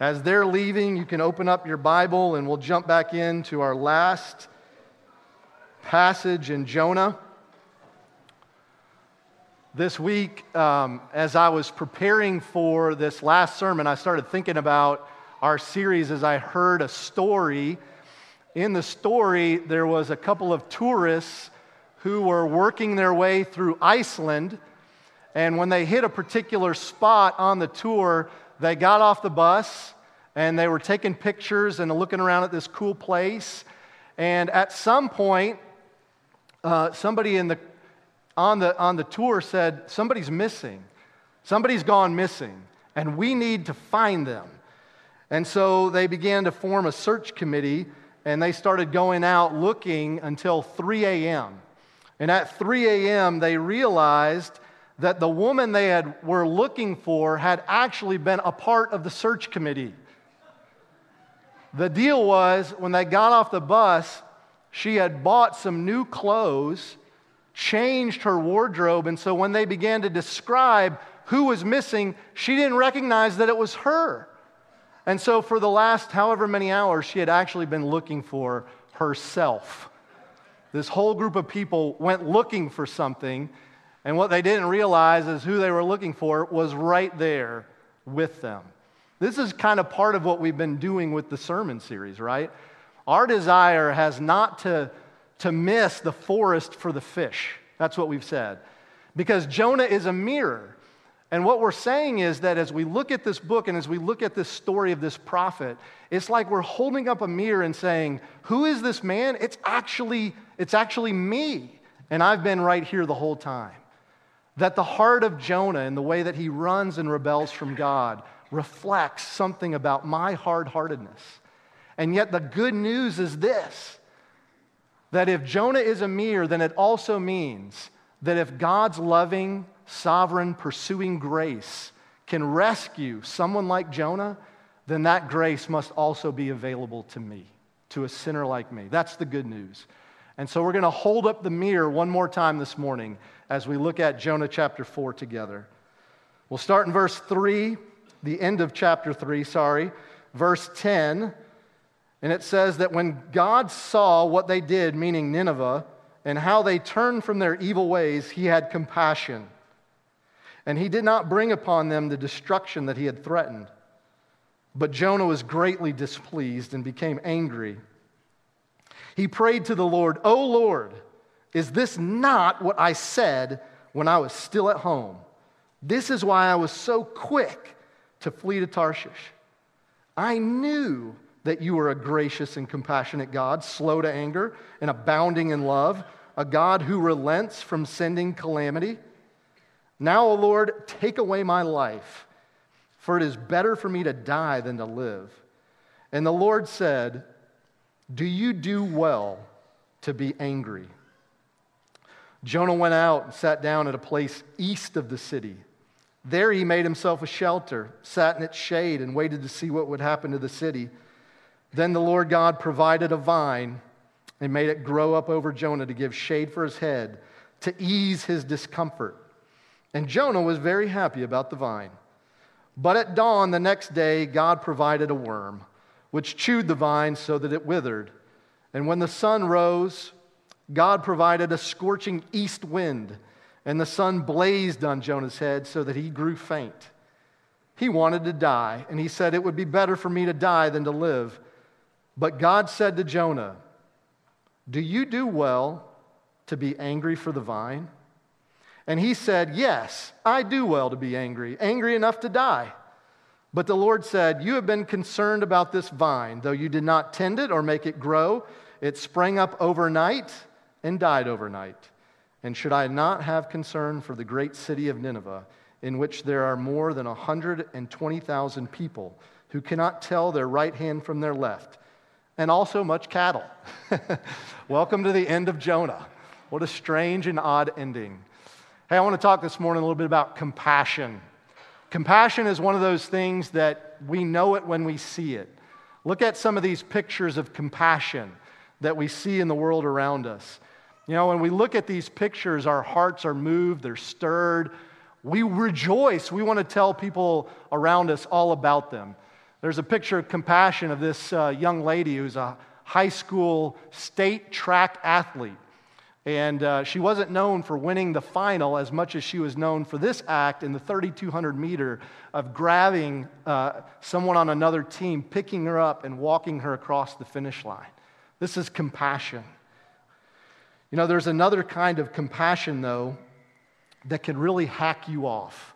As they're leaving, you can open up your Bible and we'll jump back into our last passage in Jonah. This week, um, as I was preparing for this last sermon, I started thinking about our series as I heard a story. In the story, there was a couple of tourists who were working their way through Iceland. And when they hit a particular spot on the tour, they got off the bus and they were taking pictures and looking around at this cool place. And at some point, uh, somebody in the on the, on the tour said, Somebody's missing. Somebody's gone missing, and we need to find them. And so they began to form a search committee, and they started going out looking until 3 a.m. And at 3 a.m., they realized that the woman they had, were looking for had actually been a part of the search committee. The deal was when they got off the bus, she had bought some new clothes changed her wardrobe. And so when they began to describe who was missing, she didn't recognize that it was her. And so for the last however many hours, she had actually been looking for herself. This whole group of people went looking for something, and what they didn't realize is who they were looking for was right there with them. This is kind of part of what we've been doing with the sermon series, right? Our desire has not to to miss the forest for the fish. That's what we've said. Because Jonah is a mirror. And what we're saying is that as we look at this book and as we look at this story of this prophet, it's like we're holding up a mirror and saying, Who is this man? It's actually, it's actually me. And I've been right here the whole time. That the heart of Jonah and the way that he runs and rebels from God reflects something about my hard heartedness. And yet, the good news is this that if Jonah is a mirror, then it also means that if God's loving, sovereign, pursuing grace can rescue someone like Jonah, then that grace must also be available to me, to a sinner like me. That's the good news. And so we're going to hold up the mirror one more time this morning as we look at Jonah chapter 4 together. We'll start in verse 3, the end of chapter 3, sorry. Verse 10 and it says that when God saw what they did, meaning Nineveh, and how they turned from their evil ways, he had compassion. And he did not bring upon them the destruction that he had threatened. But Jonah was greatly displeased and became angry. He prayed to the Lord, O Lord, is this not what I said when I was still at home? This is why I was so quick to flee to Tarshish. I knew that you are a gracious and compassionate God, slow to anger and abounding in love, a God who relents from sending calamity. Now, O Lord, take away my life, for it is better for me to die than to live. And the Lord said, Do you do well to be angry? Jonah went out and sat down at a place east of the city. There he made himself a shelter, sat in its shade, and waited to see what would happen to the city. Then the Lord God provided a vine and made it grow up over Jonah to give shade for his head, to ease his discomfort. And Jonah was very happy about the vine. But at dawn the next day, God provided a worm, which chewed the vine so that it withered. And when the sun rose, God provided a scorching east wind, and the sun blazed on Jonah's head so that he grew faint. He wanted to die, and he said, It would be better for me to die than to live. But God said to Jonah, Do you do well to be angry for the vine? And he said, Yes, I do well to be angry, angry enough to die. But the Lord said, You have been concerned about this vine, though you did not tend it or make it grow. It sprang up overnight and died overnight. And should I not have concern for the great city of Nineveh, in which there are more than 120,000 people who cannot tell their right hand from their left? and also much cattle. Welcome to the end of Jonah. What a strange and odd ending. Hey, I want to talk this morning a little bit about compassion. Compassion is one of those things that we know it when we see it. Look at some of these pictures of compassion that we see in the world around us. You know, when we look at these pictures, our hearts are moved, they're stirred. We rejoice. We want to tell people around us all about them. There's a picture of compassion of this uh, young lady who's a high school state track athlete. And uh, she wasn't known for winning the final as much as she was known for this act in the 3,200 meter of grabbing uh, someone on another team, picking her up, and walking her across the finish line. This is compassion. You know, there's another kind of compassion, though, that can really hack you off.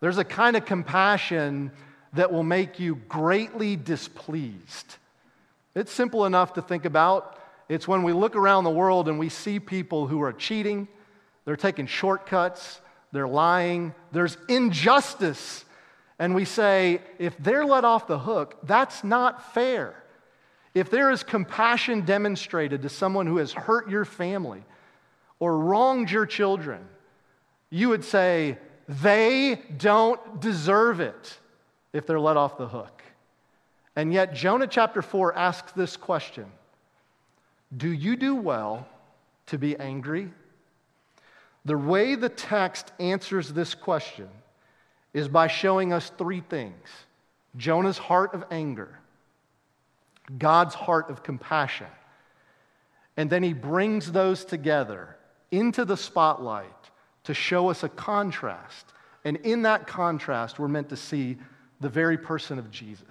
There's a kind of compassion that will make you greatly displeased. It's simple enough to think about. It's when we look around the world and we see people who are cheating, they're taking shortcuts, they're lying, there's injustice. And we say, if they're let off the hook, that's not fair. If there is compassion demonstrated to someone who has hurt your family or wronged your children, you would say, they don't deserve it if they're let off the hook. And yet, Jonah chapter 4 asks this question Do you do well to be angry? The way the text answers this question is by showing us three things Jonah's heart of anger, God's heart of compassion, and then he brings those together into the spotlight to show us a contrast. And in that contrast, we're meant to see the very person of Jesus.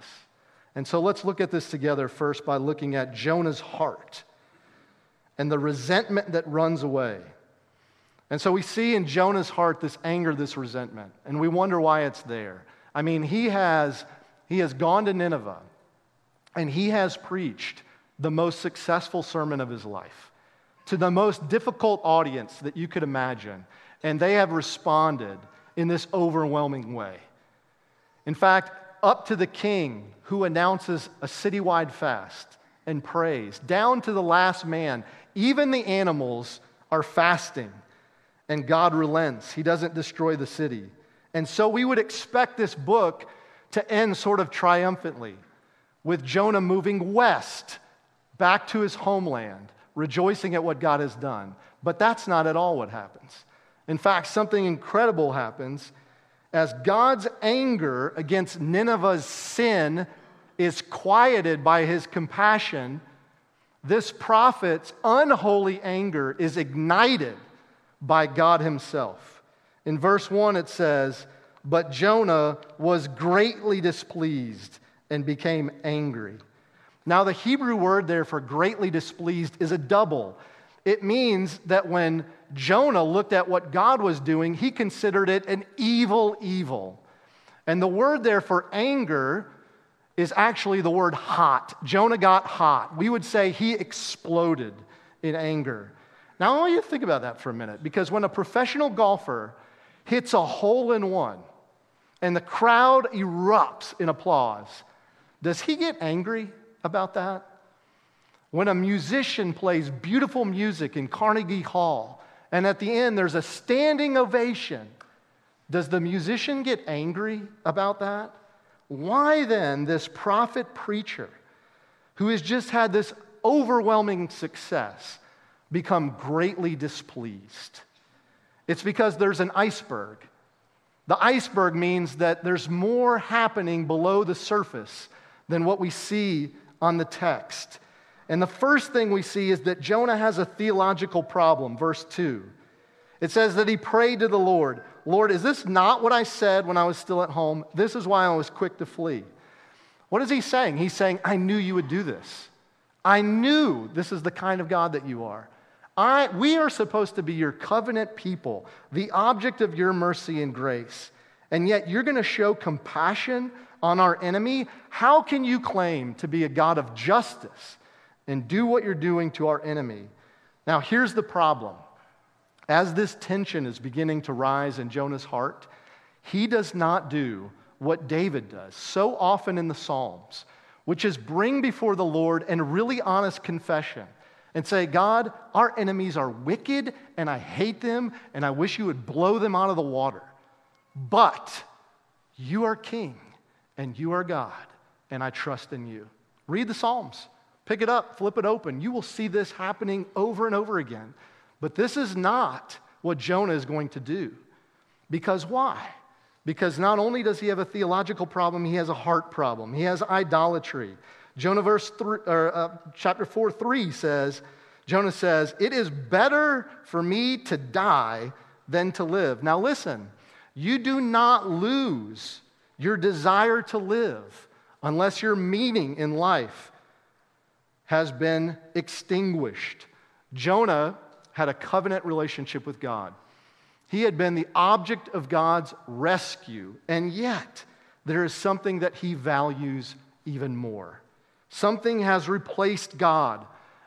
And so let's look at this together first by looking at Jonah's heart and the resentment that runs away. And so we see in Jonah's heart this anger, this resentment, and we wonder why it's there. I mean, he has, he has gone to Nineveh and he has preached the most successful sermon of his life to the most difficult audience that you could imagine, and they have responded in this overwhelming way. In fact, up to the king who announces a citywide fast and prays, down to the last man, even the animals are fasting, and God relents. He doesn't destroy the city. And so we would expect this book to end sort of triumphantly, with Jonah moving west back to his homeland, rejoicing at what God has done. But that's not at all what happens. In fact, something incredible happens as God's anger against Nineveh's sin is quieted by his compassion, this prophet's unholy anger is ignited by God himself. In verse 1, it says, But Jonah was greatly displeased and became angry. Now, the Hebrew word there for greatly displeased is a double. It means that when Jonah looked at what God was doing, he considered it an evil evil. And the word there for anger is actually the word hot. Jonah got hot. We would say he exploded in anger. Now, I want you to think about that for a minute because when a professional golfer hits a hole in one and the crowd erupts in applause, does he get angry about that? When a musician plays beautiful music in Carnegie Hall and at the end there's a standing ovation, does the musician get angry about that? Why then this prophet preacher who has just had this overwhelming success become greatly displeased? It's because there's an iceberg. The iceberg means that there's more happening below the surface than what we see on the text. And the first thing we see is that Jonah has a theological problem, verse 2. It says that he prayed to the Lord, Lord, is this not what I said when I was still at home? This is why I was quick to flee. What is he saying? He's saying, I knew you would do this. I knew this is the kind of God that you are. I, we are supposed to be your covenant people, the object of your mercy and grace. And yet you're going to show compassion on our enemy. How can you claim to be a God of justice and do what you're doing to our enemy? Now, here's the problem. As this tension is beginning to rise in Jonah's heart, he does not do what David does so often in the Psalms, which is bring before the Lord and really honest confession and say, God, our enemies are wicked and I hate them and I wish you would blow them out of the water. But you are king and you are God and I trust in you. Read the Psalms. Pick it up, flip it open. You will see this happening over and over again. But this is not what Jonah is going to do. Because why? Because not only does he have a theological problem, he has a heart problem. He has idolatry. Jonah verse three, or, uh, chapter 4 3 says, Jonah says, It is better for me to die than to live. Now listen, you do not lose your desire to live unless your meaning in life has been extinguished. Jonah had a covenant relationship with God. He had been the object of God's rescue, and yet there is something that he values even more. Something has replaced God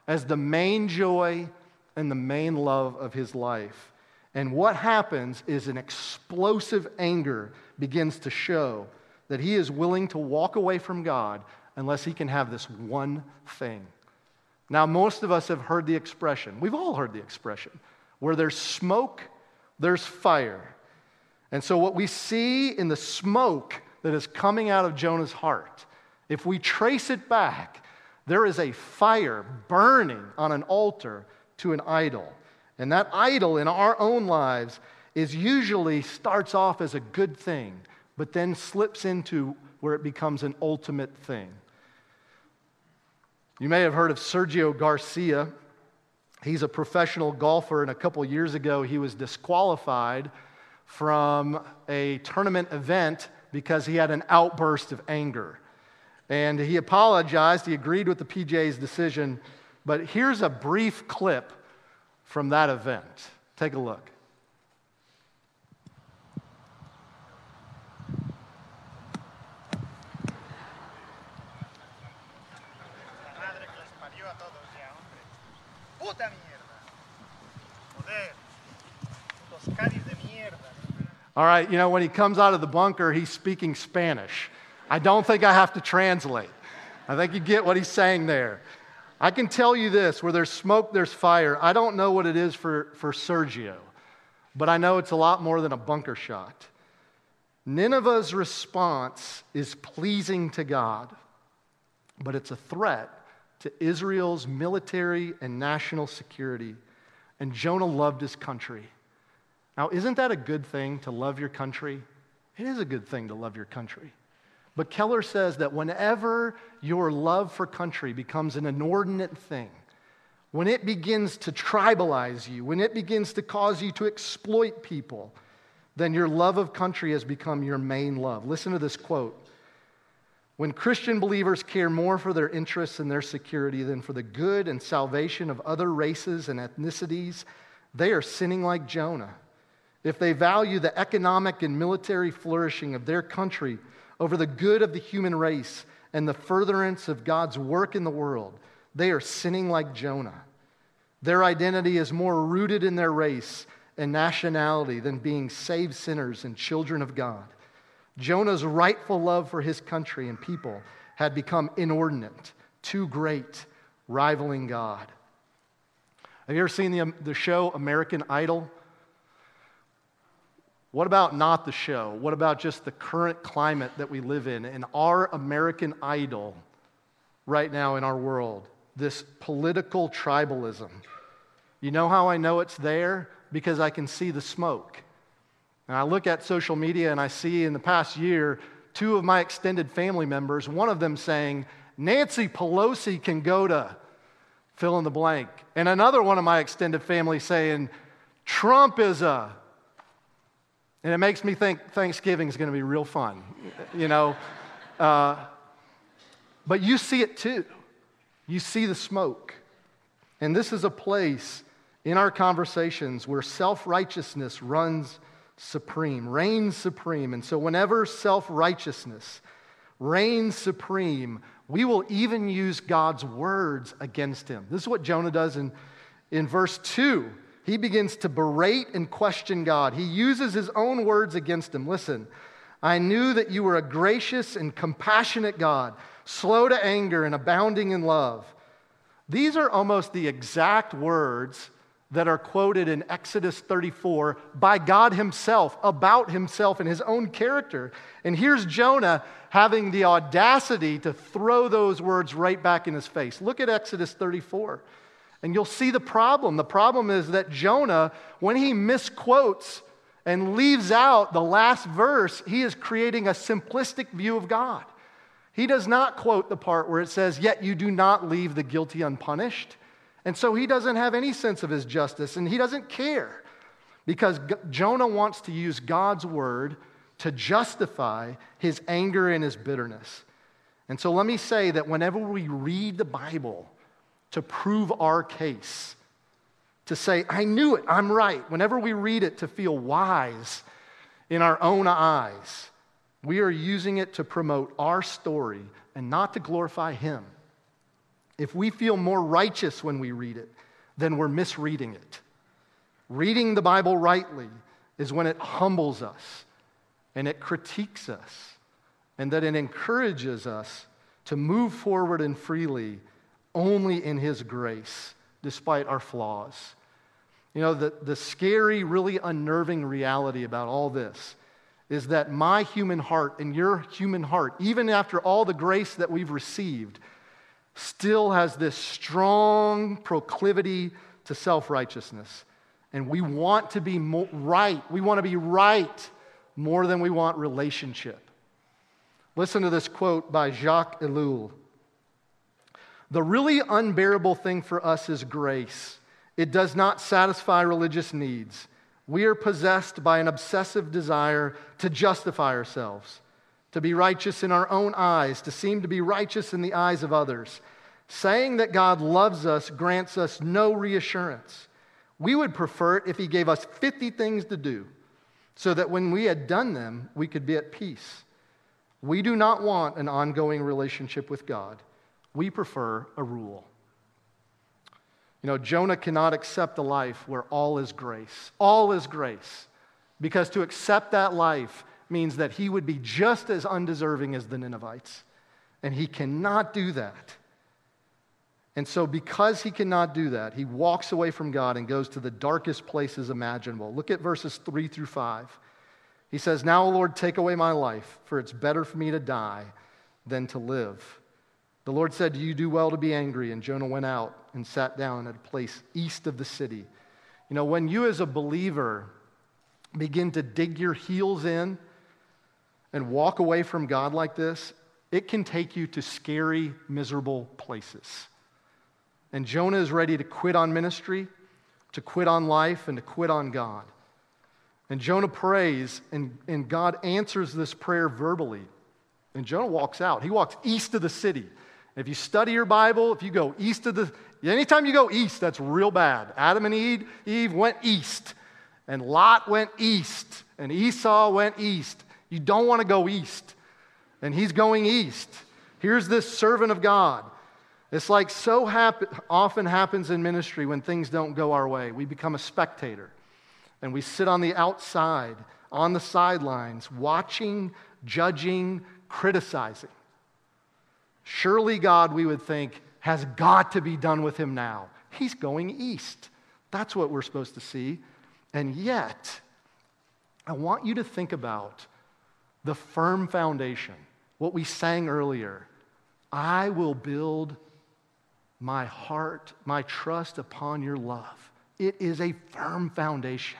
as the main joy and the main love of his life. And what happens is an explosive anger begins to show that he is willing to walk away from God unless he can have this one thing. Now, most of us have heard the expression, we've all heard the expression, where there's smoke, there's fire. And so, what we see in the smoke that is coming out of Jonah's heart, if we trace it back, there is a fire burning on an altar to an idol. And that idol in our own lives is usually starts off as a good thing, but then slips into where it becomes an ultimate thing. You may have heard of Sergio Garcia. He's a professional golfer, and a couple years ago, he was disqualified from a tournament event because he had an outburst of anger. And he apologized, he agreed with the PGA's decision, but here's a brief clip from that event. Take a look. All right, you know, when he comes out of the bunker, he's speaking Spanish. I don't think I have to translate. I think you get what he's saying there. I can tell you this where there's smoke, there's fire. I don't know what it is for, for Sergio, but I know it's a lot more than a bunker shot. Nineveh's response is pleasing to God, but it's a threat to Israel's military and national security. And Jonah loved his country. Now, isn't that a good thing to love your country? It is a good thing to love your country. But Keller says that whenever your love for country becomes an inordinate thing, when it begins to tribalize you, when it begins to cause you to exploit people, then your love of country has become your main love. Listen to this quote. When Christian believers care more for their interests and their security than for the good and salvation of other races and ethnicities, they are sinning like Jonah. If they value the economic and military flourishing of their country over the good of the human race and the furtherance of God's work in the world, they are sinning like Jonah. Their identity is more rooted in their race and nationality than being saved sinners and children of God. Jonah's rightful love for his country and people had become inordinate, too great, rivaling God. Have you ever seen the, um, the show American Idol? What about not the show? What about just the current climate that we live in and our American idol right now in our world? This political tribalism. You know how I know it's there? Because I can see the smoke. And I look at social media and I see in the past year two of my extended family members, one of them saying, Nancy Pelosi can go to fill in the blank. And another one of my extended family saying, Trump is a and it makes me think Thanksgiving is going to be real fun, you know. Uh, but you see it too. You see the smoke. And this is a place in our conversations where self righteousness runs supreme, reigns supreme. And so, whenever self righteousness reigns supreme, we will even use God's words against him. This is what Jonah does in, in verse 2 he begins to berate and question God. He uses his own words against him. Listen, I knew that you were a gracious and compassionate God, slow to anger and abounding in love. These are almost the exact words that are quoted in Exodus 34 by God Himself about Himself and His own character. And here's Jonah having the audacity to throw those words right back in his face. Look at Exodus 34. And you'll see the problem. The problem is that Jonah, when he misquotes and leaves out the last verse, he is creating a simplistic view of God. He does not quote the part where it says, Yet you do not leave the guilty unpunished. And so he doesn't have any sense of his justice and he doesn't care because Jonah wants to use God's word to justify his anger and his bitterness. And so let me say that whenever we read the Bible to prove our case, to say, I knew it, I'm right, whenever we read it to feel wise in our own eyes, we are using it to promote our story and not to glorify Him. If we feel more righteous when we read it, then we're misreading it. Reading the Bible rightly is when it humbles us and it critiques us and that it encourages us to move forward and freely only in His grace, despite our flaws. You know, the, the scary, really unnerving reality about all this is that my human heart and your human heart, even after all the grace that we've received, still has this strong proclivity to self righteousness. And we want to be right. We want to be right more than we want relationship. Listen to this quote by Jacques Ellul. The really unbearable thing for us is grace. It does not satisfy religious needs. We are possessed by an obsessive desire to justify ourselves, to be righteous in our own eyes, to seem to be righteous in the eyes of others. Saying that God loves us grants us no reassurance. We would prefer it if He gave us 50 things to do so that when we had done them, we could be at peace. We do not want an ongoing relationship with God. We prefer a rule. You know, Jonah cannot accept a life where all is grace. All is grace. Because to accept that life means that he would be just as undeserving as the Ninevites. And he cannot do that. And so, because he cannot do that, he walks away from God and goes to the darkest places imaginable. Look at verses 3 through 5. He says, Now, Lord, take away my life, for it's better for me to die than to live. The Lord said, You do well to be angry. And Jonah went out and sat down at a place east of the city. You know, when you as a believer begin to dig your heels in and walk away from God like this, it can take you to scary, miserable places. And Jonah is ready to quit on ministry, to quit on life, and to quit on God. And Jonah prays, and, and God answers this prayer verbally. And Jonah walks out. He walks east of the city. If you study your Bible, if you go east of the, anytime you go east, that's real bad. Adam and Eve, Eve went east, and Lot went east, and Esau went east. You don't want to go east. And he's going east. Here's this servant of God. It's like so hap- often happens in ministry when things don't go our way. We become a spectator and we sit on the outside, on the sidelines, watching, judging, criticizing. Surely God, we would think, has got to be done with him now. He's going east. That's what we're supposed to see. And yet, I want you to think about the firm foundation, what we sang earlier. I will build my heart, my trust upon your love. It is a firm foundation.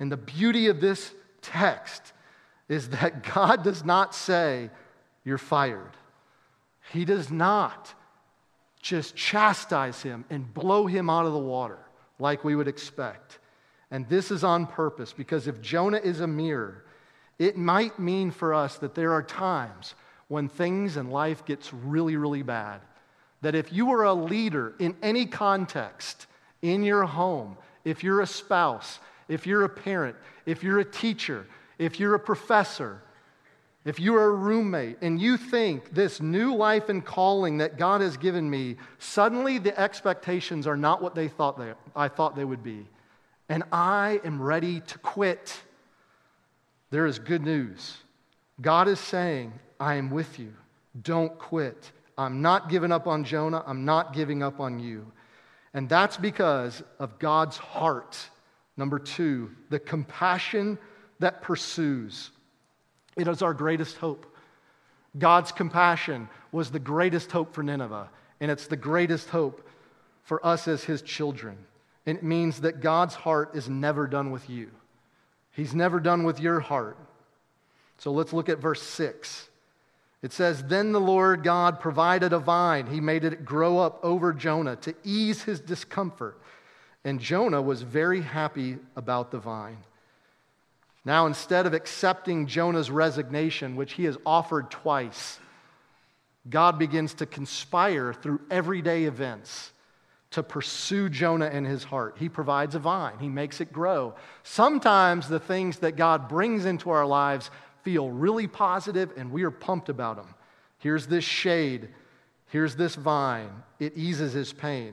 And the beauty of this text is that God does not say, You're fired. He does not just chastise him and blow him out of the water like we would expect. And this is on purpose because if Jonah is a mirror, it might mean for us that there are times when things in life gets really, really bad. That if you are a leader in any context, in your home, if you're a spouse, if you're a parent, if you're a teacher, if you're a professor, if you are a roommate and you think this new life and calling that God has given me, suddenly the expectations are not what they thought they, I thought they would be. And I am ready to quit. There is good news. God is saying, I am with you. Don't quit. I'm not giving up on Jonah. I'm not giving up on you. And that's because of God's heart. Number two, the compassion that pursues. It is our greatest hope. God's compassion was the greatest hope for Nineveh, and it's the greatest hope for us as his children. It means that God's heart is never done with you. He's never done with your heart. So let's look at verse 6. It says, Then the Lord God provided a vine. He made it grow up over Jonah to ease his discomfort. And Jonah was very happy about the vine. Now, instead of accepting Jonah's resignation, which he has offered twice, God begins to conspire through everyday events to pursue Jonah in his heart. He provides a vine, he makes it grow. Sometimes the things that God brings into our lives feel really positive and we are pumped about them. Here's this shade, here's this vine, it eases his pain.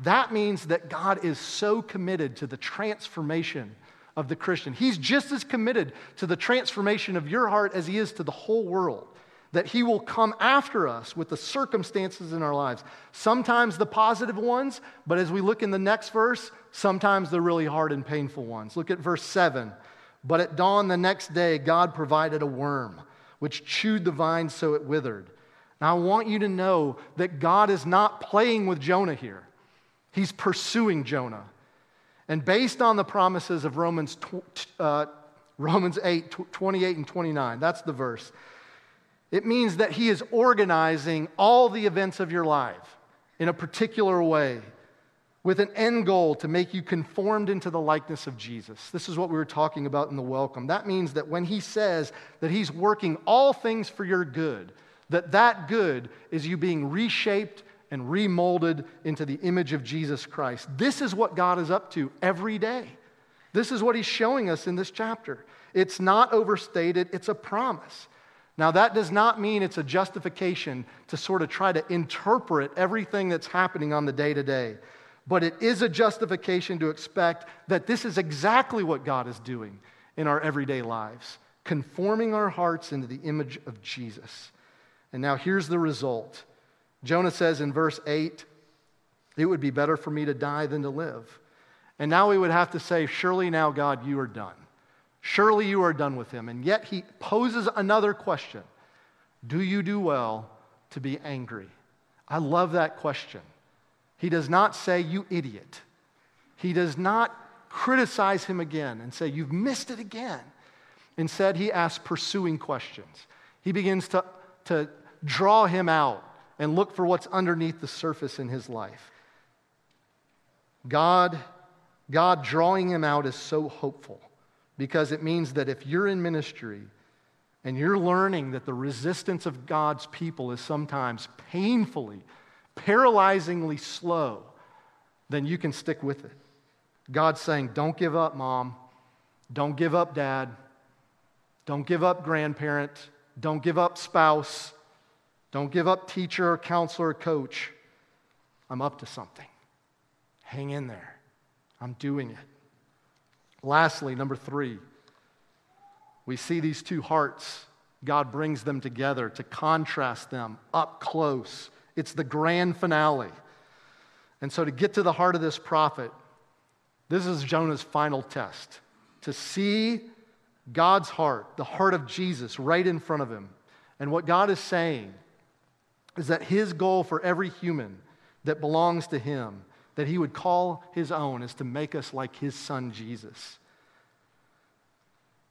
That means that God is so committed to the transformation of the Christian. He's just as committed to the transformation of your heart as he is to the whole world. That he will come after us with the circumstances in our lives. Sometimes the positive ones, but as we look in the next verse, sometimes the really hard and painful ones. Look at verse 7. But at dawn the next day, God provided a worm which chewed the vine so it withered. Now, I want you to know that God is not playing with Jonah here, He's pursuing Jonah. And based on the promises of Romans, uh, Romans 8, 28 and 29, that's the verse, it means that He is organizing all the events of your life in a particular way with an end goal to make you conformed into the likeness of Jesus. This is what we were talking about in the welcome. That means that when he says that he's working all things for your good, that that good is you being reshaped and remolded into the image of Jesus Christ. This is what God is up to every day. This is what he's showing us in this chapter. It's not overstated, it's a promise. Now, that does not mean it's a justification to sort of try to interpret everything that's happening on the day to day but it is a justification to expect that this is exactly what God is doing in our everyday lives, conforming our hearts into the image of Jesus. And now here's the result Jonah says in verse 8, It would be better for me to die than to live. And now we would have to say, Surely now, God, you are done. Surely you are done with him. And yet he poses another question Do you do well to be angry? I love that question. He does not say, You idiot. He does not criticize him again and say, You've missed it again. Instead, he asks pursuing questions. He begins to, to draw him out and look for what's underneath the surface in his life. God, God drawing him out is so hopeful because it means that if you're in ministry and you're learning that the resistance of God's people is sometimes painfully paralyzingly slow, then you can stick with it. God's saying, Don't give up, mom. Don't give up, dad. Don't give up, grandparent. Don't give up, spouse. Don't give up, teacher, counselor, coach. I'm up to something. Hang in there. I'm doing it. Lastly, number three, we see these two hearts. God brings them together to contrast them up close it's the grand finale. And so, to get to the heart of this prophet, this is Jonah's final test to see God's heart, the heart of Jesus, right in front of him. And what God is saying is that his goal for every human that belongs to him, that he would call his own, is to make us like his son Jesus.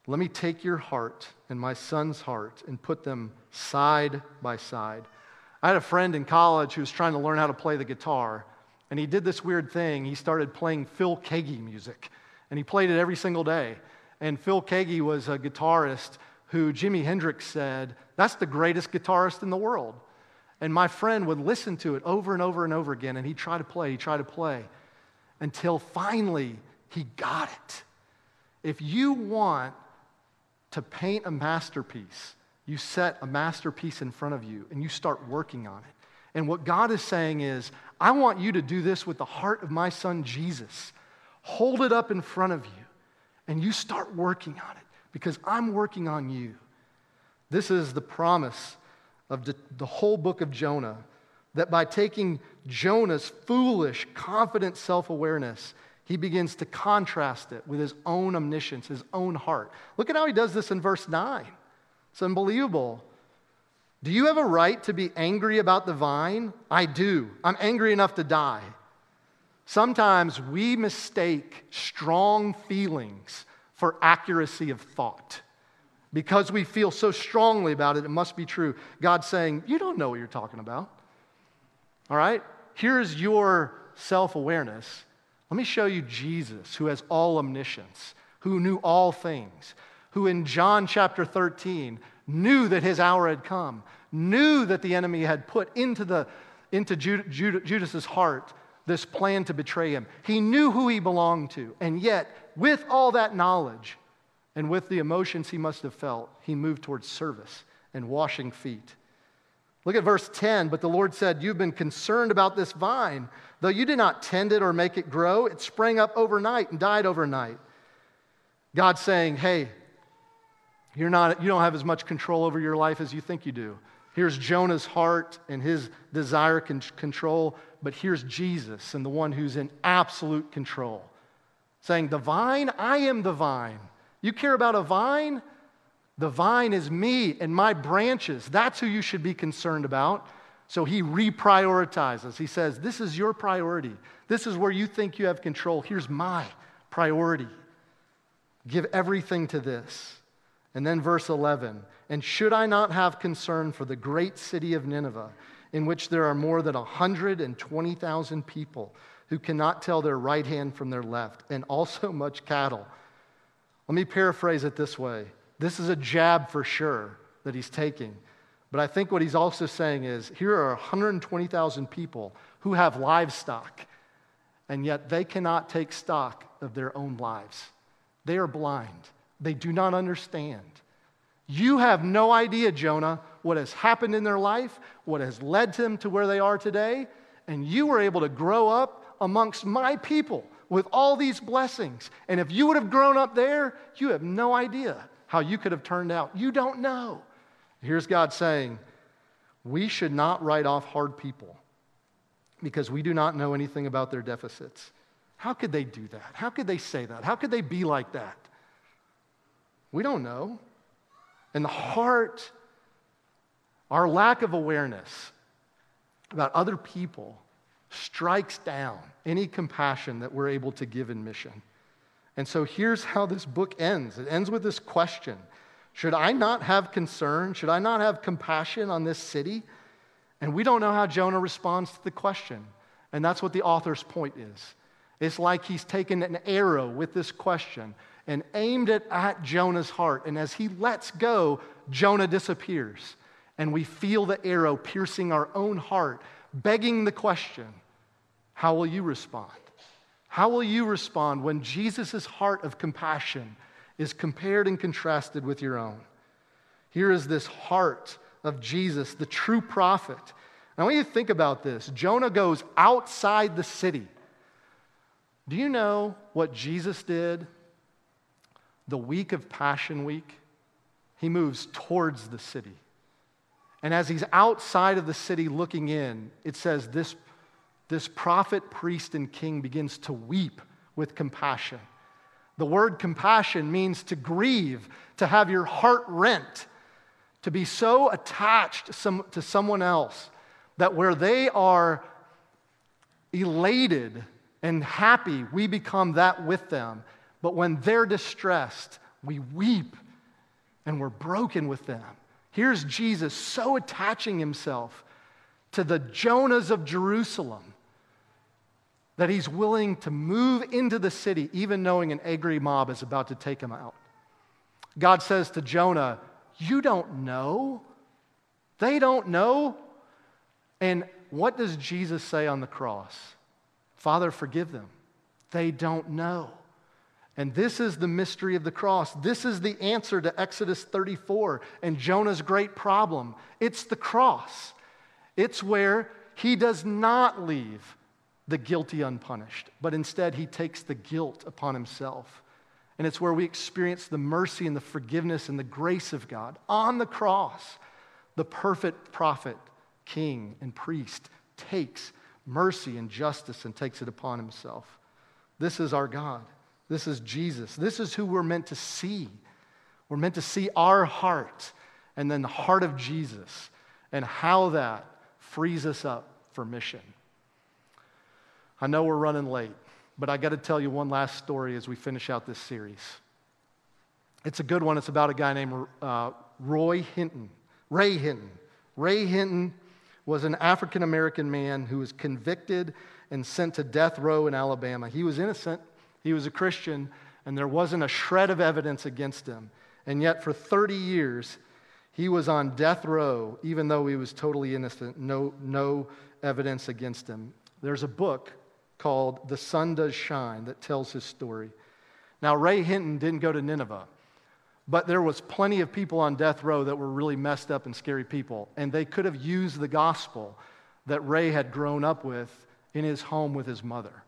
Let me take your heart and my son's heart and put them side by side. I had a friend in college who was trying to learn how to play the guitar, and he did this weird thing. He started playing Phil Keaggy music, and he played it every single day. And Phil Keaggy was a guitarist who Jimi Hendrix said, That's the greatest guitarist in the world. And my friend would listen to it over and over and over again, and he'd try to play, he'd try to play, until finally he got it. If you want to paint a masterpiece, you set a masterpiece in front of you and you start working on it. And what God is saying is, I want you to do this with the heart of my son Jesus. Hold it up in front of you and you start working on it because I'm working on you. This is the promise of the, whole book of Jonah that by taking Jonah's foolish, confident self awareness, he begins to contrast it with his own omniscience, his own heart. Look at how he does this in verse 9. It's unbelievable. Do you have a right to be angry about the vine? I do. I'm angry enough to die. Sometimes we mistake strong feelings for accuracy of thought. Because we feel so strongly about it, it must be true. God's saying, You don't know what you're talking about. All right? Here's your self awareness. Let me show you Jesus, who has all omniscience, who knew all things, who in John chapter 13 knew that his hour had come, knew that the enemy had put into, the, into Judas, Judas's heart this plan to betray him. He knew who he belonged to, and yet, with all that knowledge and with the emotions he must have felt, he moved towards service and washing feet. Look at verse 10. But the Lord said, You've been concerned about this vine. Though you did not tend it or make it grow, it sprang up overnight and died overnight. God saying, Hey, you're not, you don't have as much control over your life as you think you do. Here's Jonah's heart and his desire con- control, but here's Jesus and the one who's in absolute control. Saying, The vine, I am the vine. You care about a vine? The vine is me and my branches. That's who you should be concerned about. So he reprioritizes. He says, This is your priority. This is where you think you have control. Here's my priority. Give everything to this. And then verse 11 And should I not have concern for the great city of Nineveh, in which there are more than 120,000 people who cannot tell their right hand from their left, and also much cattle? Let me paraphrase it this way this is a jab for sure that he's taking. But I think what he's also saying is here are 120,000 people who have livestock, and yet they cannot take stock of their own lives. They are blind. They do not understand. You have no idea, Jonah, what has happened in their life, what has led them to where they are today, and you were able to grow up amongst my people with all these blessings. And if you would have grown up there, you have no idea how you could have turned out. You don't know. Here's God saying, We should not write off hard people because we do not know anything about their deficits. How could they do that? How could they say that? How could they be like that? We don't know. And the heart, our lack of awareness about other people strikes down any compassion that we're able to give in mission. And so here's how this book ends it ends with this question Should I not have concern? Should I not have compassion on this city? And we don't know how Jonah responds to the question. And that's what the author's point is. It's like he's taken an arrow with this question and aimed it at Jonah's heart. And as he lets go, Jonah disappears. And we feel the arrow piercing our own heart, begging the question how will you respond? How will you respond when Jesus' heart of compassion is compared and contrasted with your own? Here is this heart of Jesus, the true prophet. Now, want you to think about this, Jonah goes outside the city. Do you know what Jesus did the week of Passion Week, he moves towards the city. And as he's outside of the city looking in, it says this, this prophet, priest, and king begins to weep with compassion. The word compassion means to grieve, to have your heart rent, to be so attached to someone else that where they are elated and happy, we become that with them. But when they're distressed, we weep and we're broken with them. Here's Jesus so attaching himself to the Jonahs of Jerusalem that he's willing to move into the city, even knowing an angry mob is about to take him out. God says to Jonah, You don't know. They don't know. And what does Jesus say on the cross? Father, forgive them. They don't know. And this is the mystery of the cross. This is the answer to Exodus 34 and Jonah's great problem. It's the cross. It's where he does not leave the guilty unpunished, but instead he takes the guilt upon himself. And it's where we experience the mercy and the forgiveness and the grace of God. On the cross, the perfect prophet, king, and priest takes mercy and justice and takes it upon himself. This is our God. This is Jesus. This is who we're meant to see. We're meant to see our heart and then the heart of Jesus and how that frees us up for mission. I know we're running late, but I got to tell you one last story as we finish out this series. It's a good one. It's about a guy named uh, Roy Hinton. Ray Hinton. Ray Hinton was an African American man who was convicted and sent to death row in Alabama. He was innocent, he was a Christian, and there wasn't a shred of evidence against him. And yet, for 30 years, he was on death row, even though he was totally innocent, no, no evidence against him. There's a book called The Sun Does Shine that tells his story. Now, Ray Hinton didn't go to Nineveh, but there was plenty of people on death row that were really messed up and scary people, and they could have used the gospel that Ray had grown up with in his home with his mother.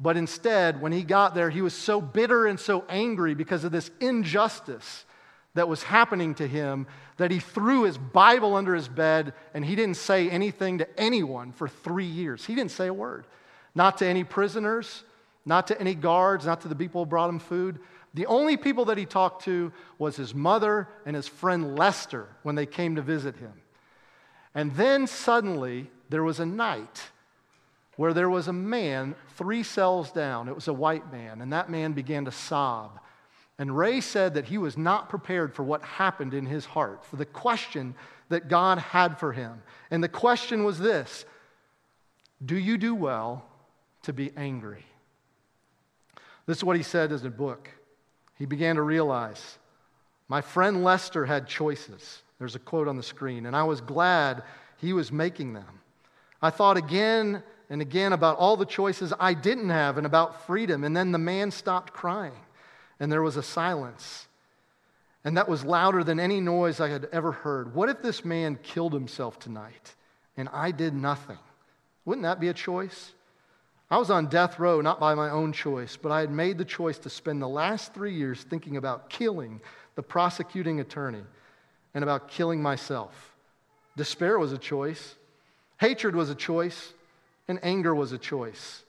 But instead, when he got there, he was so bitter and so angry because of this injustice that was happening to him that he threw his Bible under his bed and he didn't say anything to anyone for three years. He didn't say a word. Not to any prisoners, not to any guards, not to the people who brought him food. The only people that he talked to was his mother and his friend Lester when they came to visit him. And then suddenly there was a night where there was a man three cells down. It was a white man, and that man began to sob. And Ray said that he was not prepared for what happened in his heart, for the question that God had for him. And the question was this Do you do well to be angry? This is what he said in a book. He began to realize my friend Lester had choices. There's a quote on the screen, and I was glad he was making them. I thought again and again about all the choices I didn't have and about freedom. And then the man stopped crying, and there was a silence. And that was louder than any noise I had ever heard. What if this man killed himself tonight and I did nothing? Wouldn't that be a choice? I was on death row, not by my own choice, but I had made the choice to spend the last three years thinking about killing the prosecuting attorney and about killing myself. Despair was a choice, hatred was a choice, and anger was a choice.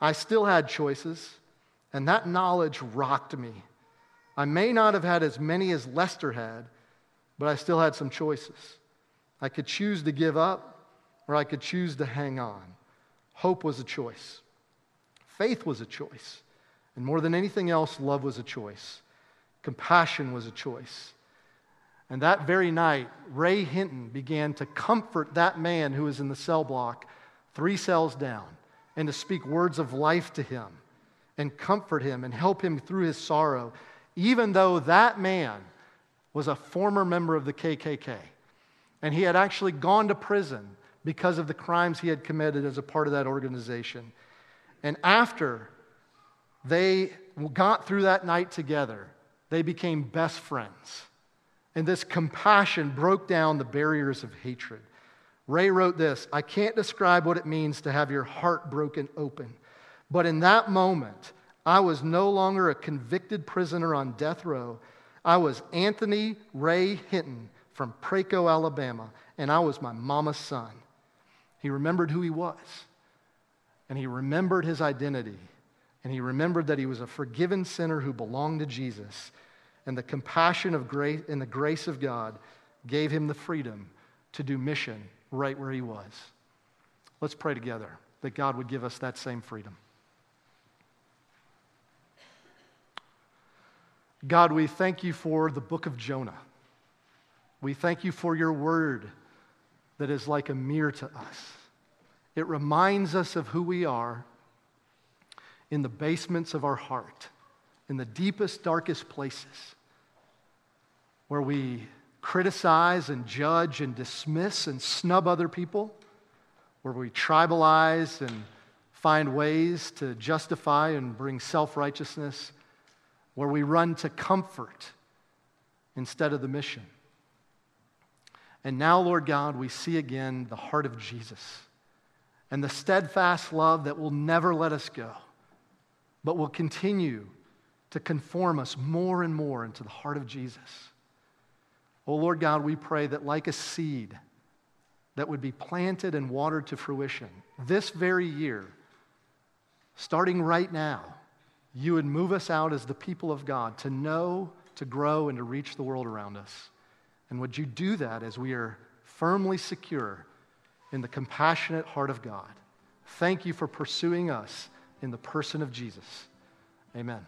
I still had choices, and that knowledge rocked me. I may not have had as many as Lester had, but I still had some choices. I could choose to give up, or I could choose to hang on. Hope was a choice, faith was a choice, and more than anything else, love was a choice. Compassion was a choice. And that very night, Ray Hinton began to comfort that man who was in the cell block three cells down, and to speak words of life to him and comfort him and help him through his sorrow, even though that man was a former member of the KKK. And he had actually gone to prison because of the crimes he had committed as a part of that organization. And after they got through that night together, they became best friends. And this compassion broke down the barriers of hatred. Ray wrote this I can't describe what it means to have your heart broken open. But in that moment, I was no longer a convicted prisoner on death row. I was Anthony Ray Hinton from Praco, Alabama, and I was my mama's son. He remembered who he was, and he remembered his identity, and he remembered that he was a forgiven sinner who belonged to Jesus. And the compassion of grace and the grace of God gave him the freedom to do mission right where he was. Let's pray together that God would give us that same freedom. God, we thank you for the book of Jonah. We thank you for your word that is like a mirror to us. It reminds us of who we are in the basements of our heart, in the deepest, darkest places, where we criticize and judge and dismiss and snub other people, where we tribalize and find ways to justify and bring self righteousness, where we run to comfort instead of the mission. And now, Lord God, we see again the heart of Jesus and the steadfast love that will never let us go, but will continue to conform us more and more into the heart of Jesus. Oh, Lord God, we pray that like a seed that would be planted and watered to fruition this very year, starting right now, you would move us out as the people of God to know, to grow, and to reach the world around us. And would you do that as we are firmly secure in the compassionate heart of God? Thank you for pursuing us in the person of Jesus. Amen.